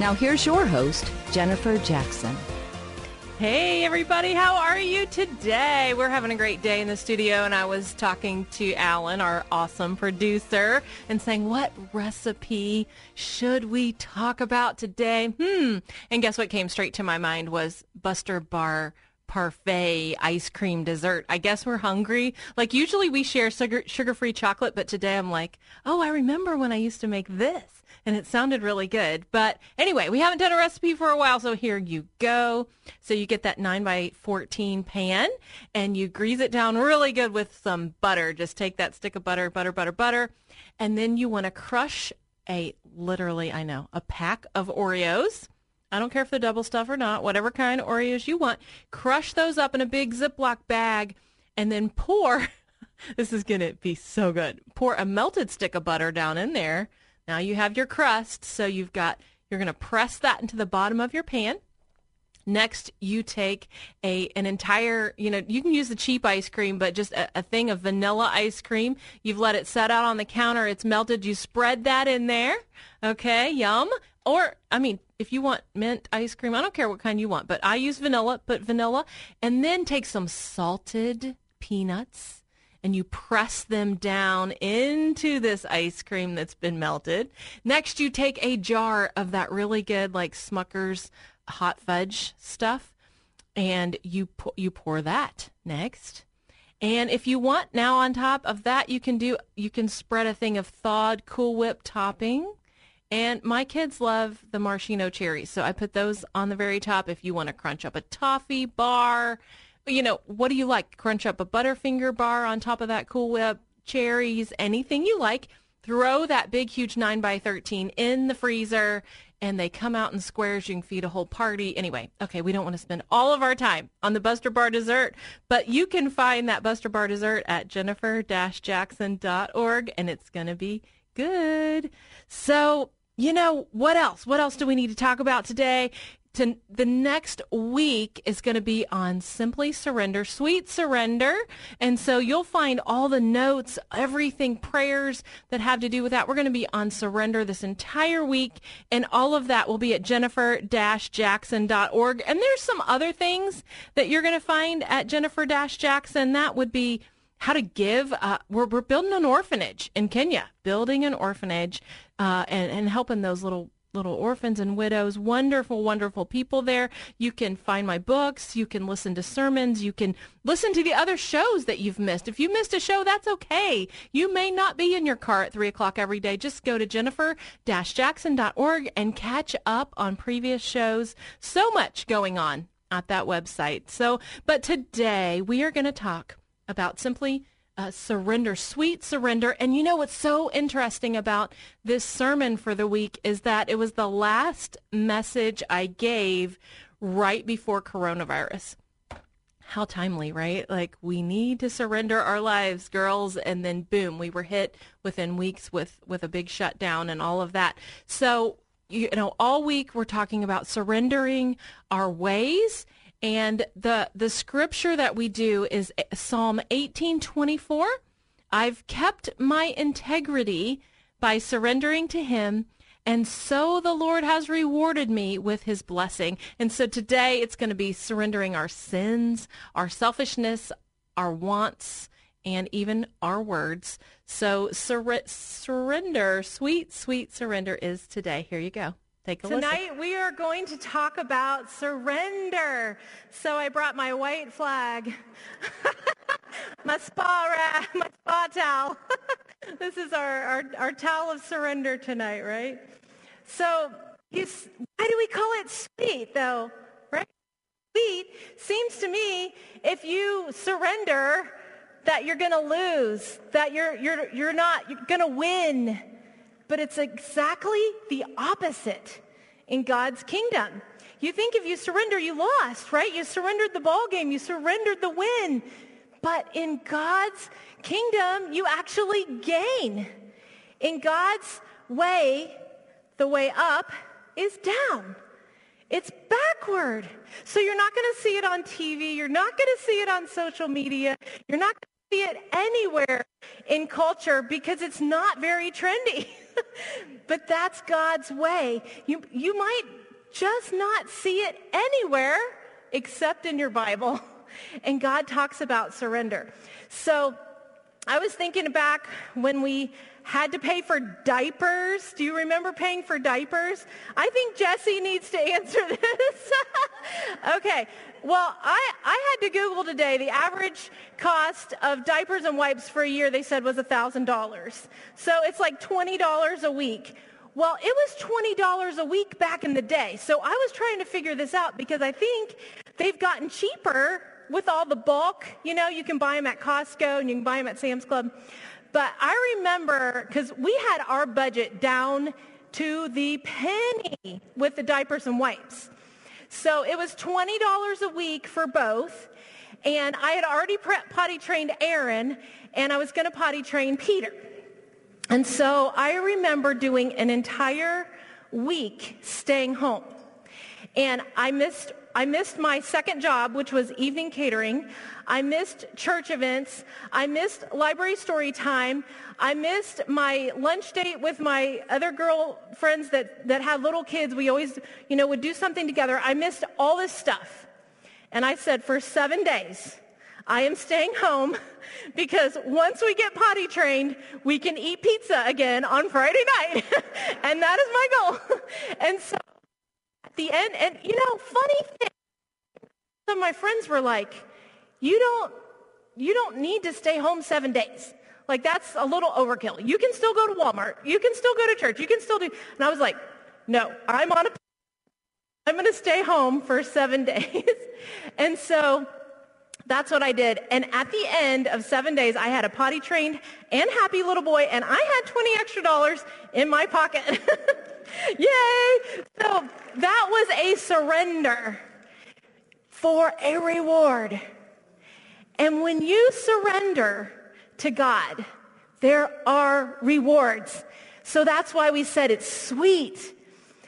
Now here's your host, Jennifer Jackson. Hey, everybody, how are you today? We're having a great day in the studio, and I was talking to Alan, our awesome producer, and saying, What recipe should we talk about today? Hmm. And guess what came straight to my mind was Buster Bar parfait ice cream dessert. I guess we're hungry. Like usually we share sugar sugar-free chocolate, but today I'm like, "Oh, I remember when I used to make this." and it sounded really good. But anyway, we haven't done a recipe for a while, so here you go. So you get that 9 by 14 pan and you grease it down really good with some butter. Just take that stick of butter, butter, butter, butter, and then you want to crush a literally, I know, a pack of Oreos. I don't care if they're double stuff or not, whatever kind of Oreos you want. Crush those up in a big Ziploc bag and then pour. this is going to be so good. Pour a melted stick of butter down in there now you have your crust, so you've got you're going to press that into the bottom of your pan. Next, you take a an entire, you know, you can use the cheap ice cream, but just a, a, thing of vanilla ice cream. You've let it set out on the counter. It's melted. You spread that in there. Okay, yum. Or, I mean, if you want mint ice cream, I don't care what kind you want, but I use vanilla. Put vanilla, and then take some salted peanuts and you press them down into this ice cream that's been melted. Next, you take a jar of that really good, like Smucker's hot fudge stuff, and you you pour that next. And if you want now on top of that, you can do you can spread a thing of thawed Cool Whip topping. And my kids love the maraschino cherries, so I put those on the very top. If you want to crunch up a toffee bar, you know, what do you like? Crunch up a Butterfinger bar on top of that Cool Whip, cherries, anything you like. Throw that big, huge 9 by 13 in the freezer, and they come out in squares. You can feed a whole party. Anyway, okay, we don't want to spend all of our time on the Buster Bar dessert, but you can find that Buster Bar dessert at jennifer-jackson.org, and it's going to be good. So, you know, what else? What else do we need to talk about today? to the next week is going to be on simply surrender sweet surrender and so you'll find all the notes everything prayers that have to do with that we're going to be on surrender this entire week and all of that will be at jennifer-jackson.org and there's some other things that you're going to find at jennifer-jackson that would be how to give. Uh, we're, we're building an orphanage in Kenya, building an orphanage uh, and, and helping those little little orphans and widows. Wonderful, wonderful people there. You can find my books. You can listen to sermons. You can listen to the other shows that you've missed. If you missed a show, that's okay. You may not be in your car at 3 o'clock every day. Just go to jennifer-jackson.org and catch up on previous shows. So much going on at that website. So, but today we are going to talk about simply uh, surrender, sweet surrender. And you know what's so interesting about this sermon for the week is that it was the last message I gave right before coronavirus. How timely, right? Like we need to surrender our lives, girls, and then boom, we were hit within weeks with with a big shutdown and all of that. So you know, all week we're talking about surrendering our ways and the the scripture that we do is eh, Psalm 18:24. I've kept my integrity by surrendering to him and so the Lord has rewarded me with his blessing. And so today it's going to be surrendering our sins, our selfishness, our wants, and even our words. So sur- surrender, sweet, sweet surrender is today. Here you go. Take a Tonight listen. we are going to talk about surrender. So I brought my white flag, my spa my spa towel. this is our, our, our towel of surrender tonight, right? So why do we call it sweet though, right? Sweet seems to me if you surrender that you're going to lose, that you're, you're, you're not, you're going to win but it's exactly the opposite. in God's kingdom. You think if you surrender, you lost, right? You surrendered the ball game. You surrendered the win. But in God's kingdom, you actually gain. In God's way, the way up is down. It's backward. So you're not going to see it on TV. You're not going to see it on social media. You're not see it anywhere in culture because it's not very trendy. but that's God's way. You, you might just not see it anywhere except in your Bible. And God talks about surrender. So I was thinking back when we had to pay for diapers. Do you remember paying for diapers? I think Jesse needs to answer this. okay. Well, I, I had to Google today. The average cost of diapers and wipes for a year, they said, was $1,000. So it's like $20 a week. Well, it was $20 a week back in the day. So I was trying to figure this out because I think they've gotten cheaper with all the bulk. You know, you can buy them at Costco and you can buy them at Sam's Club. But I remember, because we had our budget down to the penny with the diapers and wipes. So it was $20 a week for both. And I had already potty trained Aaron, and I was going to potty train Peter. And so I remember doing an entire week staying home. And I missed I missed my second job, which was evening catering. I missed church events. I missed library story time. I missed my lunch date with my other girl friends that, that had little kids. We always, you know, would do something together. I missed all this stuff. And I said, for seven days, I am staying home because once we get potty trained, we can eat pizza again on Friday night. and that is my goal. and so the end, and you know, funny thing, some of my friends were like, you don't, you don't need to stay home seven days. Like that's a little overkill. You can still go to Walmart. You can still go to church. You can still do. And I was like, no, I'm on a, I'm going to stay home for seven days. and so that's what I did. And at the end of seven days, I had a potty trained and happy little boy, and I had 20 extra dollars in my pocket. Yay! So that was a surrender for a reward. And when you surrender to God, there are rewards. So that's why we said it's sweet.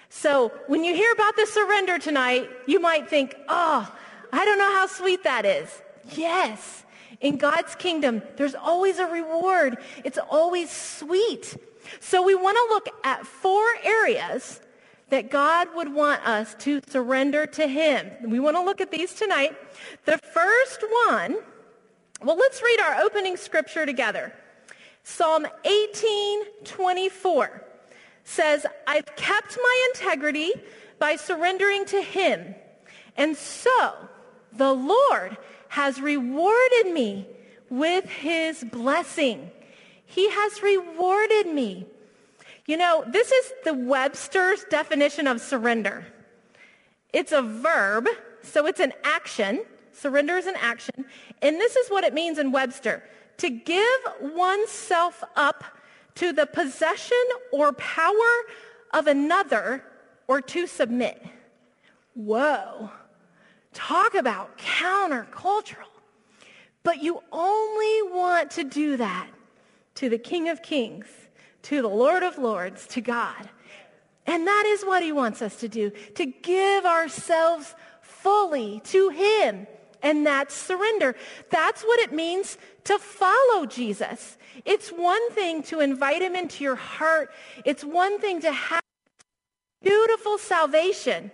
So when you hear about the surrender tonight, you might think, oh, I don't know how sweet that is. Yes. In God's kingdom, there's always a reward. It's always sweet. So we want to look at four areas that God would want us to surrender to him. We want to look at these tonight. The first one, well, let's read our opening scripture together. Psalm 18, 24 says, I've kept my integrity by surrendering to him. And so the Lord has rewarded me with his blessing. He has rewarded me. You know, this is the Webster's definition of surrender. It's a verb, so it's an action. Surrender is an action. And this is what it means in Webster. To give oneself up to the possession or power of another or to submit. Whoa. Talk about countercultural. But you only want to do that to the King of Kings, to the Lord of Lords, to God. And that is what he wants us to do, to give ourselves fully to him. And that's surrender. That's what it means to follow Jesus. It's one thing to invite him into your heart. It's one thing to have beautiful salvation.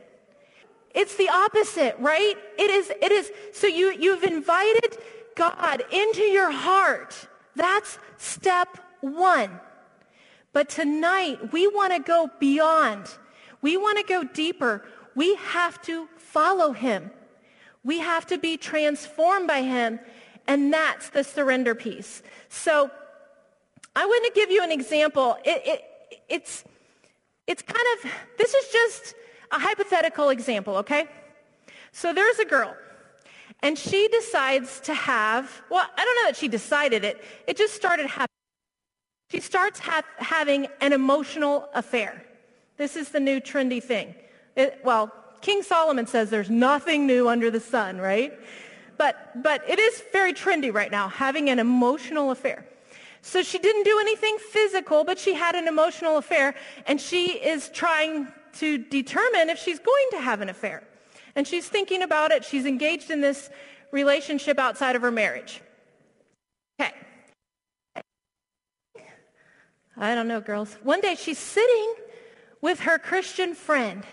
It's the opposite, right? It is, it is, so you, you've invited God into your heart. That's step one. But tonight, we want to go beyond. We want to go deeper. We have to follow him. We have to be transformed by him. And that's the surrender piece. So I want to give you an example. It, it, it's, it's kind of, this is just a hypothetical example, okay? So there's a girl. And she decides to have, well, I don't know that she decided it. It just started happening. She starts ha- having an emotional affair. This is the new trendy thing. It, well, King Solomon says there's nothing new under the sun, right? But, but it is very trendy right now, having an emotional affair. So she didn't do anything physical, but she had an emotional affair, and she is trying to determine if she's going to have an affair. And she's thinking about it. She's engaged in this relationship outside of her marriage. Okay. I don't know, girls. One day she's sitting with her Christian friend.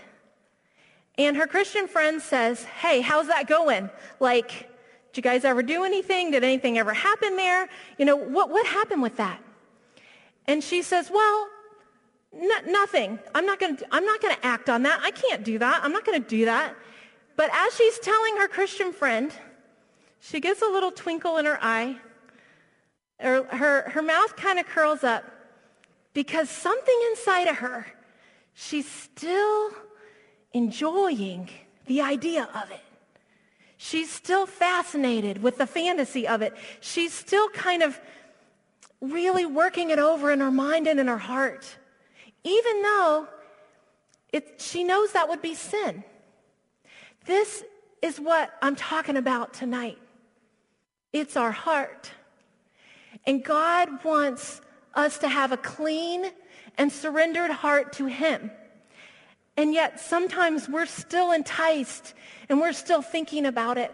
And her Christian friend says, hey, how's that going? Like, did you guys ever do anything? Did anything ever happen there? You know, what, what happened with that? And she says, well, nothing. I'm not going to, I'm not going to act on that. I can't do that. I'm not going to do that. But as she's telling her Christian friend, she gets a little twinkle in her eye. Her, her, her mouth kind of curls up because something inside of her, she's still enjoying the idea of it. She's still fascinated with the fantasy of it. She's still kind of really working it over in her mind and in her heart, even though it, she knows that would be sin. This is what I'm talking about tonight. It's our heart. And God wants us to have a clean and surrendered heart to him. And yet sometimes we're still enticed and we're still thinking about it.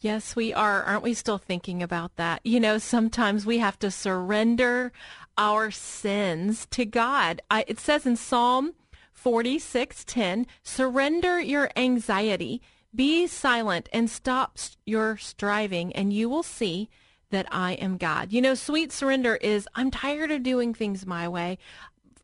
Yes, we are. Aren't we still thinking about that? You know, sometimes we have to surrender our sins to God. I, it says in Psalm 46:10, surrender your anxiety, be silent and stop your striving and you will see that I am God. You know, sweet surrender is I'm tired of doing things my way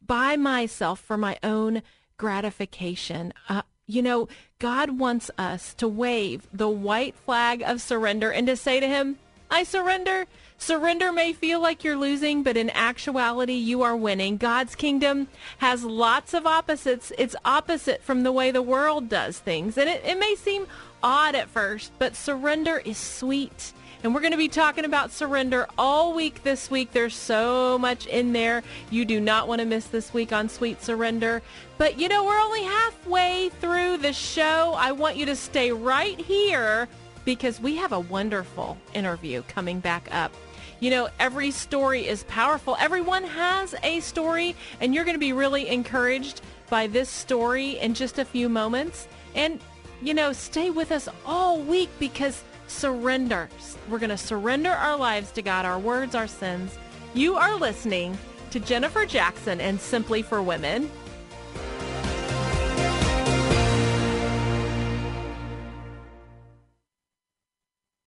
by myself for my own gratification. Uh, you know, God wants us to wave the white flag of surrender and to say to him, I surrender. Surrender may feel like you're losing, but in actuality, you are winning. God's kingdom has lots of opposites. It's opposite from the way the world does things. And it, it may seem odd at first, but surrender is sweet. And we're going to be talking about surrender all week this week. There's so much in there. You do not want to miss this week on Sweet Surrender. But you know, we're only halfway through the show. I want you to stay right here because we have a wonderful interview coming back up. You know, every story is powerful. Everyone has a story, and you're going to be really encouraged by this story in just a few moments. And, you know, stay with us all week because surrender. We're going to surrender our lives to God, our words, our sins. You are listening to Jennifer Jackson and Simply for Women.